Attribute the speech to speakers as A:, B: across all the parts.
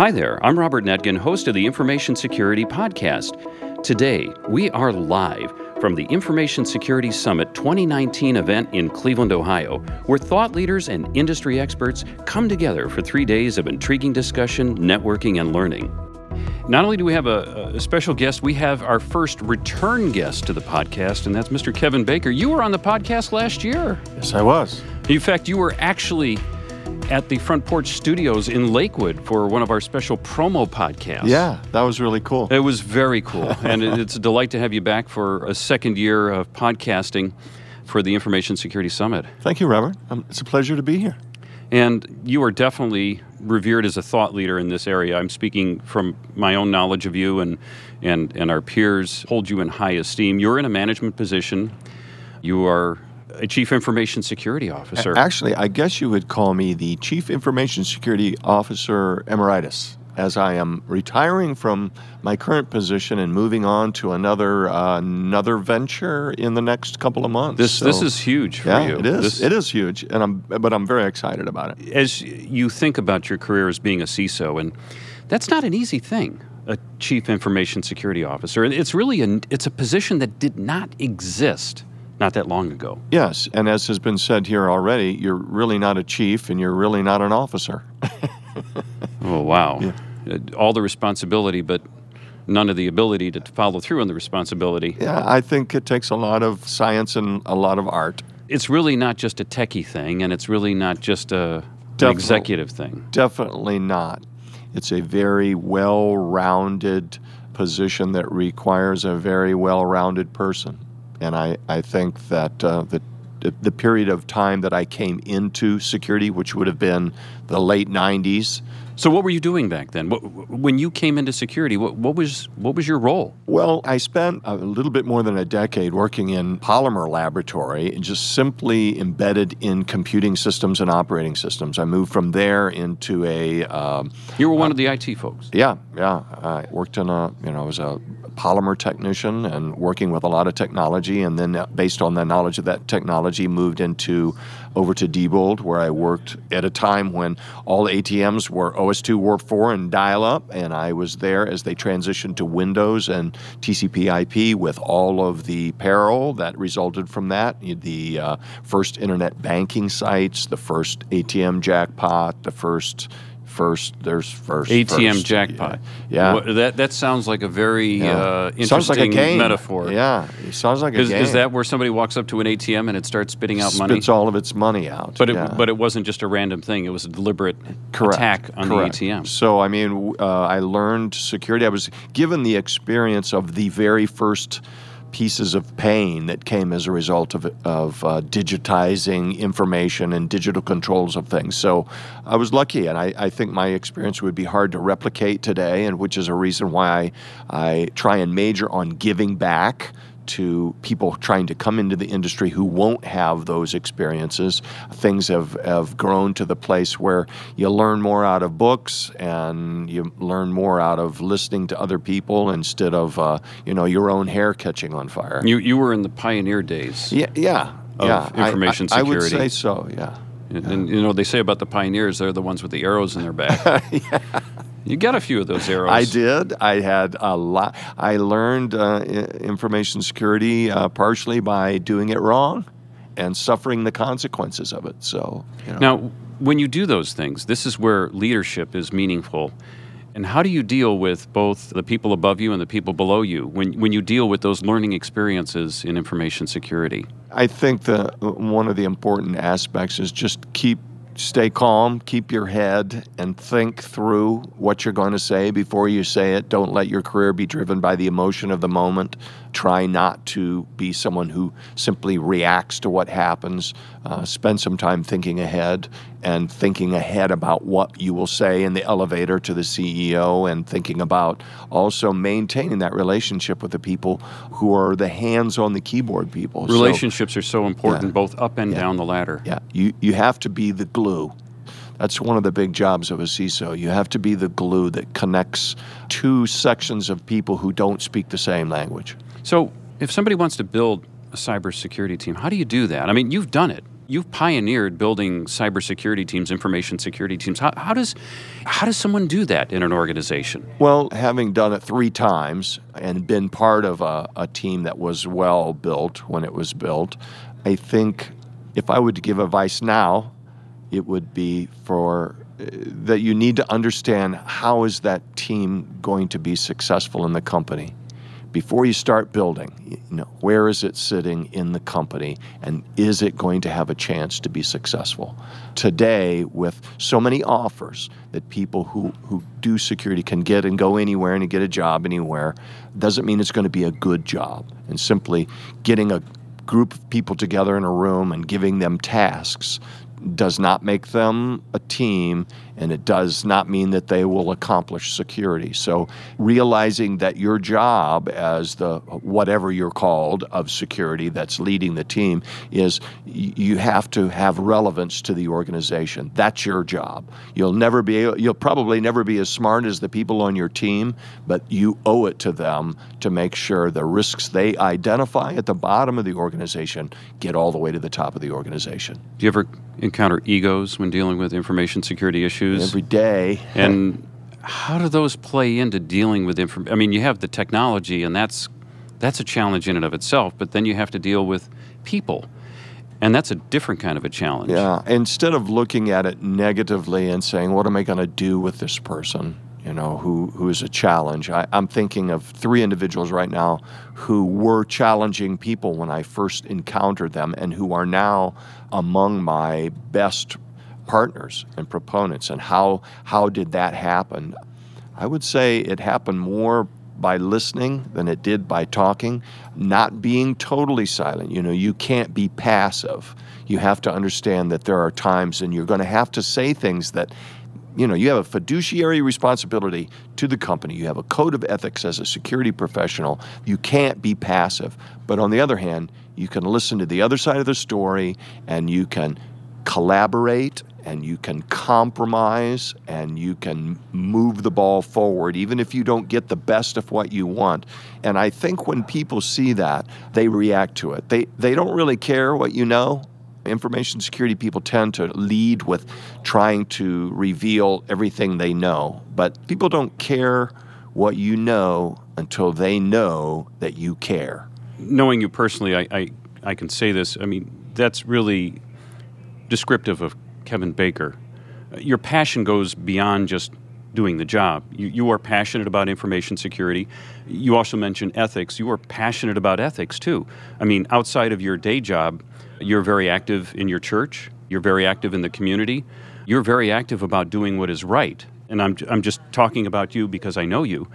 A: Hi there, I'm Robert Netgen, host of the Information Security Podcast. Today, we are live from the Information Security Summit 2019 event in Cleveland, Ohio, where thought leaders and industry experts come together for three days of intriguing discussion, networking, and learning. Not only do we have a, a, special guest, we have our first return guest to the podcast, and that's Mr. Kevin Baker. You were on the podcast last year.
B: Yes, I was.
A: In fact, you were actually at the Front Porch Studios in Lakewood for one of our special promo podcasts.
B: Yeah, that was really cool.
A: It was very cool. and it's a delight to have you back for a second year of podcasting for the Information Security Summit.
B: Thank you, Robert. Um, it's a pleasure to be here.
A: And you are definitely revered as a thought leader in this area. I'm speaking from my own knowledge of you, and, and, and our peers hold you in high esteem. You're in a management position. You are a chief information security officer.
B: Actually, I guess you would call me the chief information security officer emeritus, as I am retiring from my current position and moving on to another uh, another venture in the next couple of months.
A: This so, this is huge for
B: yeah,
A: you.
B: It is.
A: This,
B: it is huge, and I'm but I'm very excited about it.
A: As you think about your career as being a CISO, and that's not an easy thing a chief information security officer. And It's really a, it's a position that did not exist not that long ago.
B: Yes, and as has been said here already, you're really not a chief and you're really not an officer.
A: oh, wow. Yeah. Uh, all the responsibility, but none of the ability to follow through on the responsibility.
B: Yeah, I think it takes a lot of science and a lot of art.
A: It's really not just a techie thing, and it's really not just a, an executive thing.
B: Definitely not. It's a very well rounded position that requires a very well rounded person. And I, I think that uh, the, the period of time that I came into security, which would have been the late 90s,
A: so, what were you doing back then? What, when you came into security, what, what, was what was your role?
B: Well, I spent a little bit more than a decade working in polymer laboratory, just simply embedded in computing systems and operating systems. I moved from there into a. Um,
A: you were one uh, of the IT folks.
B: Yeah, yeah. I worked in a you know I was a polymer technician and working with a lot of technology, and then based on the knowledge of that technology, moved into over to Diebold, where I worked at a time when all ATMs were OS2 Warp 4 and dial up, and I was there as they transitioned to Windows and TCP/IP with all of the peril that resulted from that. The uh, first internet banking sites, the first ATM jackpot, the first first. There's first
A: ATM
B: first.
A: jackpot.
B: Yeah,
A: what, that that sounds like a very yeah. uh, interesting
B: sounds like a game.
A: metaphor.
B: Yeah, it sounds like a
A: is,
B: game.
A: Is that where somebody walks up to an ATM and it starts spitting out
B: Spits
A: money?
B: Spits all of its money out.
A: But
B: yeah.
A: it but it wasn't just a random thing. It was a deliberate
B: Correct.
A: attack on
B: Correct.
A: the ATM.
B: So I mean, uh, I learned security. I was given the experience of the very first pieces of pain that came as a result of, of uh, digitizing information and digital controls of things. So I was lucky, and I, I, think my experience would be hard to replicate today, and which is a reason why I, I try and major on giving back to people trying to come into the industry who won't have those experiences. Things have, have grown to the place where you learn more out of books and you learn more out of listening to other people instead of uh, you know your own hair catching on fire.
A: You you were in the pioneer days.
B: Yeah, yeah, yeah.
A: Information
B: I, I,
A: security.
B: I would say so. Yeah.
A: And, yeah. and, you know they say about the pioneers, they're the ones with the arrows in their back.
B: yeah.
A: You got a few of those arrows.
B: I did. I had a lot. I learned uh, information security uh, partially by doing it wrong and suffering the consequences of it. So, you know.
A: now, when you do those things, this is where leadership is meaningful. And how do you deal with both the people above you and the people below you when, when you deal with those learning experiences in information security?
B: I think the one of the important aspects is just keep stay calm, keep your head, and think through what you're going to say before you say it. Don't let your career be driven by the emotion of the moment. Try not to be someone who simply reacts to what happens. Uh, spend some time thinking ahead and thinking ahead about what you will say in the elevator to the CEO and thinking about also maintaining that relationship with the people who are the hands on the keyboard people.
A: Relationships so, are so important, yeah, both up and
B: yeah,
A: down the ladder.
B: Yeah, you, you have to be the glue. That's one of the big jobs of a CISO. You have to be the glue that connects two sections of people who don't speak the same language.
A: So, if somebody wants to build a cybersecurity team, how do you do that? I mean, you've done it. you've pioneered building cybersecurity teams, information security teams. How, how, does how does someone do that in an organization?
B: Well, having done it three times and been part of a, a team that was well built when it was built, I think if I would give advice now, it would be for that you need to understand how is that team going to be successful in the company before you start building, you know, where is it sitting in the company and is it going to have a chance to be successful? Today, with so many offers that people who, who do security can get and go anywhere and get a job anywhere, doesn't mean it's going to be a good job. And simply getting a group of people together in a room and giving them tasks does not make them a team and it does not mean that they will accomplish security. So realizing that your job as the whatever you're called of security that's leading the team is you have to have relevance to the organization. That's your job. You'll never be you'll probably never be as smart as the people on your team, but you owe it to them to make sure the risks they identify at the bottom of the organization get all the way to the top of the organization.
A: Do you ever encounter egos when dealing with information security issues?
B: Every day.
A: And how do those play into dealing with information? I mean, you have the technology, and that's that's a challenge in and of itself. But then you have to deal with people, and that's a different kind of a challenge.
B: Yeah. Instead of looking at it negatively and saying, "What am I going to do with this person?" you know, who, who is a challenge. I, am thinking of three individuals right now who were challenging people when I first encountered them and who are now among my best partners and proponents. And how, how did that happen? I would say it happened more by listening than it did by talking, not being totally silent. You know, you can't be passive. You have to understand that there are times and you're going to have to say things that you know, you have a fiduciary responsibility to the company. You have a code of ethics as a security professional. You can't be passive. But on the other hand, you can listen to the other side of the story and you can collaborate and you can compromise and you can move the ball forward even if you don't get the best of what you want. And I think when people see that, they react to it. They they don't really care what you know Information security people tend to lead with trying to reveal everything they know, but people don't care what you know until they know that you care.
A: Knowing you personally, I, I, I can say this. I mean, that's really descriptive of Kevin Baker. Your passion goes beyond just doing the job. You, you are passionate about information security. You also mentioned ethics. You are passionate about ethics too. I mean, outside of your day job, you're very active in your church, you're very active in the community, you're very active about doing what is right. And I'm, I'm just talking about you because I know you.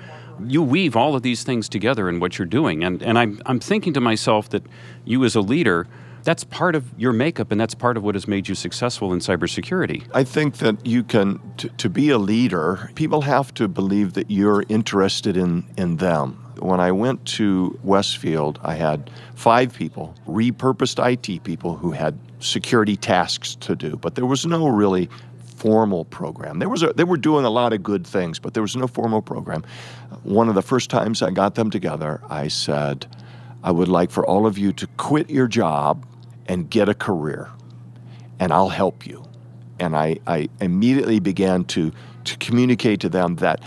A: You weave all of these things together in what you're doing. And, and I'm, I'm thinking to myself that you, as a leader, that's part of your makeup and that's part of what has made you successful in cybersecurity.
B: I think that you can, to, to be a leader, people have to believe that you're interested in, in them when I went to Westfield, I had five people, repurposed IT people who had security tasks to do, but there was no really formal program. There was a, they were doing a lot of good things, but there was no formal program. One of the first times I got them together, I said, I would like for all of you to quit your job and get a career, and I'll help you. And I, I immediately began to, to communicate to them that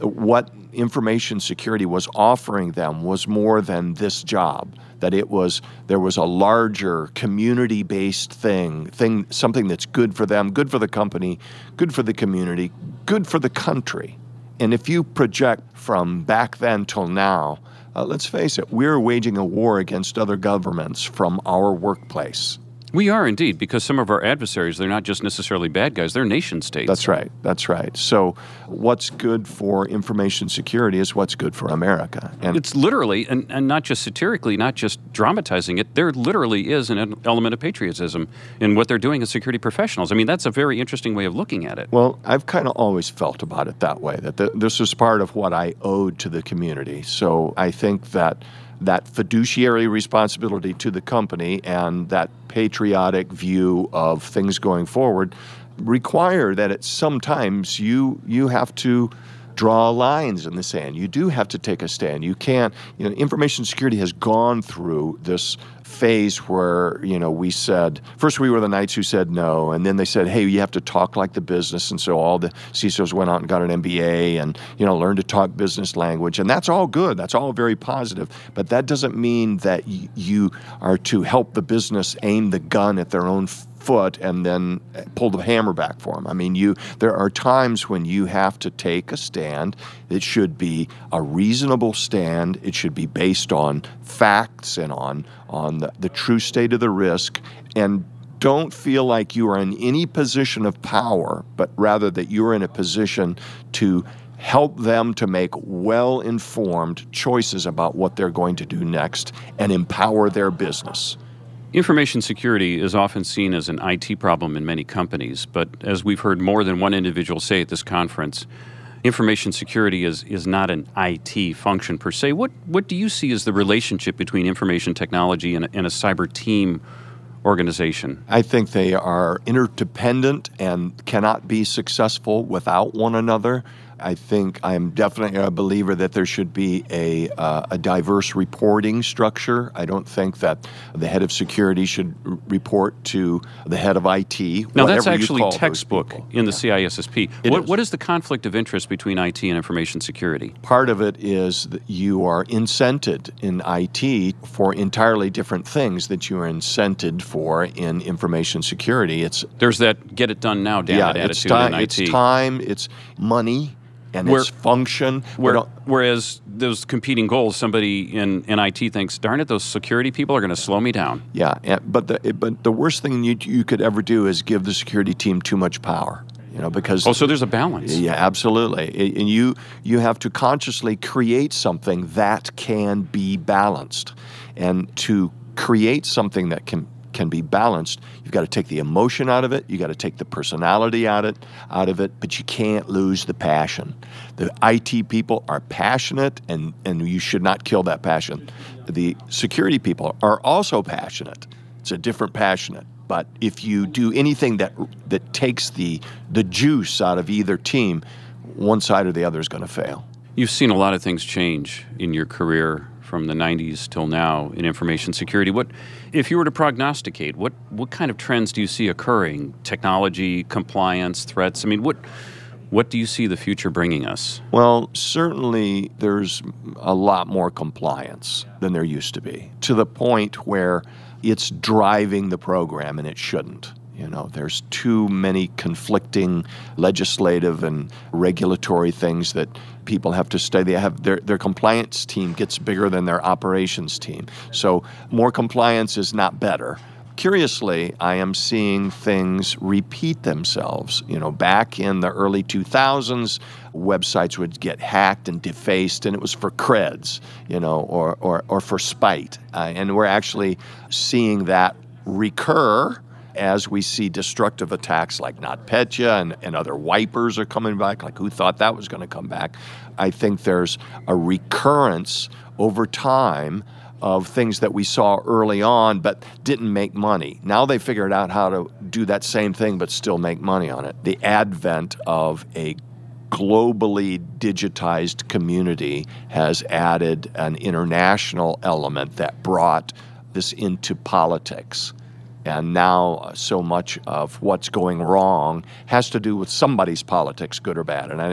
B: what information security was offering them was more than this job that it was there was a larger community based thing thing something that's good for them good for the company good for the community good for the country and if you project from back then till now uh, let's face it we're waging a war against other governments from our workplace
A: we are indeed, because some of our adversaries, they're not just necessarily bad guys, they're nation states.
B: That's right. That's right. So, what's good for information security is what's good for America.
A: And it's literally, and, and not just satirically, not just dramatizing it, there literally is an element of patriotism in what they're doing as security professionals. I mean, that's a very interesting way of looking at it.
B: Well, I've kind of always felt about it that way, that this is part of what I owed to the community. So, I think that that fiduciary responsibility to the company and that patriotic view of things going forward require that at sometimes you you have to draw lines in the sand. You do have to take a stand. You can't, you know, information security has gone through this phase where, you know, we said, first we were the knights who said no, and then they said, hey, you have to talk like the business. And so all the CISOs went out and got an MBA and, you know, learned to talk business language. And that's all good. That's all very positive. But that doesn't mean that y- you are to help the business aim the gun at their own foot and then pull the hammer back for them. I mean, you there are times when you have to take a stand. It should be a reasonable stand. It should be based on facts and on on the, the true state of the risk and don't feel like you are in any position of power, but rather that you're in a position to help them to make well informed choices about what they're going to do next and empower their business.
A: Information security is often seen as an IT problem in many companies, but as we've heard more than one individual say at this conference, information security is, is not an IT function per se. What, what do you see as the relationship between information technology and and a cyber team organization?
B: I think they are interdependent and cannot be successful without one another. I think I'm definitely a believer that there should be a, uh, a diverse reporting structure. I don't think that the head of security should r- report to the head of IT.
A: Now, that's actually textbook in the CISSP.
B: It
A: What,
B: is.
A: what is the conflict of interest between IT and information security?
B: Part of it is that you are incented in IT for entirely different things that you are incented for in information security. It's
A: There's that get it done now, damn
B: yeah,
A: it
B: it's
A: attitude
B: time,
A: in
B: it's time, it's money, and
A: Where-
B: it's function.
A: Where, whereas those competing goals, somebody in, in IT thinks, darn it, those security people are going to slow me down.
B: Yeah, and, but the but the worst thing you you could ever do is give the security team too much power. You know, because
A: Oh, so there's a balance.
B: yeah, absolutely, and you you have to consciously create something that can be balanced, and to create something that can can be balanced, you've got to take the emotion out of it, you got to take the personality out it out of it, but you can't lose the passion. The IT people are passionate, and and you should not kill that passion. The security people are also passionate. It's a different passionate. But if you do anything that that takes the the juice out of either team, one side or the other is going to fail.
A: You've seen a lot of things change in your career from the 90s till now in information security. What, if you were to prognosticate, what, what kind of trends do you see occurring? Technology, compliance, threats? I mean, what, what do you see the future bringing us?
B: Well, certainly there's a lot more compliance than there used to be, to the point where it's driving the program and it shouldn't. You know, there's too many conflicting legislative and regulatory things that people have to stay. They have their, their compliance team gets bigger than their operations team. So more compliance is not better curiously, I am seeing things repeat themselves. You know, back in the early 2000s, websites would get hacked and defaced, and it was for creds, you know, or, or, or for spite. Uh, and we're actually seeing that recur as we see destructive attacks like NotPetya and, and other wipers are coming back. Like, who thought that was going to come back? I think there's a recurrence over time of things that we saw early on but didn't make money. Now they figured out how to do that same thing but still make money on it. The advent of a globally digitized community has added an international element that brought this into politics. And now, uh, so much of what's going wrong has to do with somebody's politics, good or bad. And, I,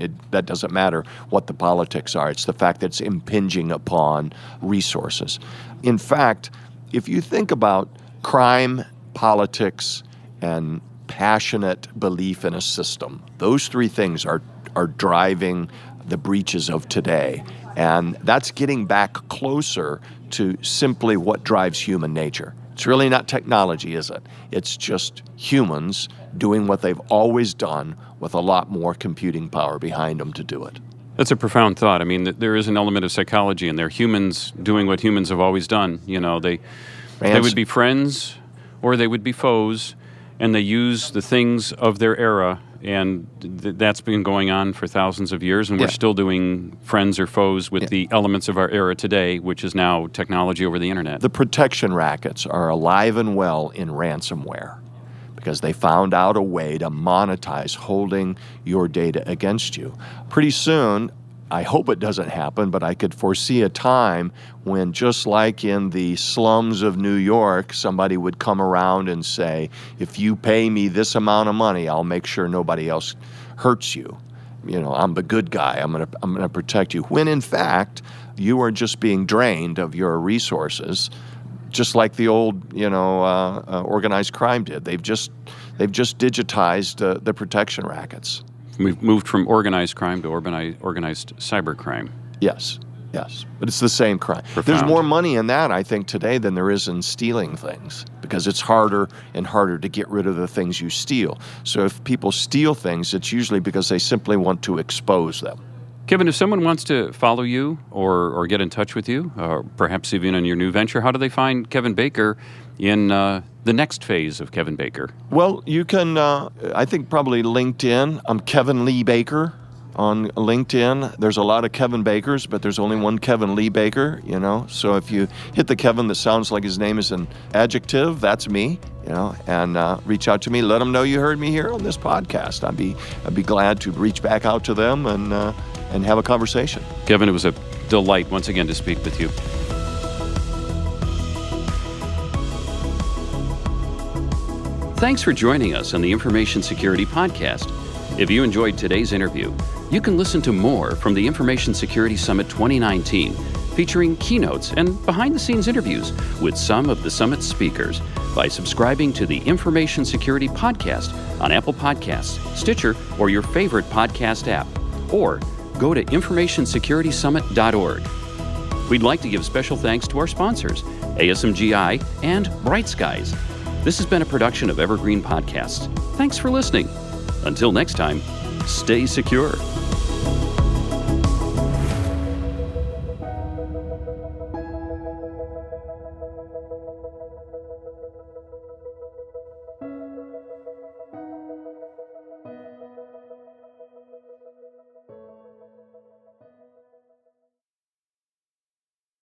B: it, that doesn't matter what the politics are, it's the fact that it's impinging upon resources. In fact, if you think about crime, politics, and passionate belief in a system, those three things are, are driving the breaches of today. And that's getting back closer to simply what drives human nature. It's really not technology, is it? It's just humans doing what they've always done with a lot more computing power behind them to do it.
A: That's a profound thought. I mean, there is an element of psychology in there. Humans doing what humans have always done. You know, they they would be friends or they would be foes, and they use the things of their era. And th- that's been going on for thousands of years, and we're still doing friends or foes with
B: Yeah.
A: the elements of our era today, which is now technology over the internet.
B: The protection rackets are alive and well in ransomware because they found out a way to monetize holding your data against you. Pretty soon, I hope it doesn't happen, but I could foresee a time when, just like in the slums of New York, somebody would come around and say, If you pay me this amount of money, I'll make sure nobody else hurts you. You know, I'm the good guy, I'm going to I'm going to protect you. When in fact, you are just being drained of your resources, just like the old, you know, uh, uh, organized crime did. They've just they've just digitized uh, the protection rackets.
A: We've moved from organized crime to organized cyber crime.
B: Yes, yes. But it's the same crime.
A: Profound.
B: There's more money in that, I think, today than there is in stealing things because it's harder and harder to get rid of the things you steal. So if people steal things, it's usually because they simply want to expose them.
A: Kevin, if someone wants to follow you or, or get in touch with you, or perhaps even on your new venture, how do they find Kevin Baker in uh, the next phase of Kevin Baker?
B: Well, you can, uh, I think, probably LinkedIn. I'm Kevin Lee Baker on LinkedIn. There's a lot of Kevin Bakers, but there's only one Kevin Lee Baker, you know. So if you hit the Kevin that sounds like his name is an adjective, that's me, you know, and uh, reach out to me. Let them know you heard me here on this podcast. I'd be, I'd be glad to reach back out to them and, uh, and have a conversation.
A: Kevin, it was a delight once again to speak with you. Thanks for joining us on the Information Security Podcast. If you enjoyed today's interview, you can listen to more from the Information Security Summit 2019, featuring keynotes and behind the scenes interviews with some of the summit's speakers by subscribing to the Information Security Podcast on Apple Podcasts, Stitcher, or your favorite podcast app, or go to informationsecuritysummit.org. We'd like to give special thanks to our sponsors, ASMGI and Bright Skies. This has been a production of Evergreen Podcasts. Thanks for listening. Until next time, stay secure.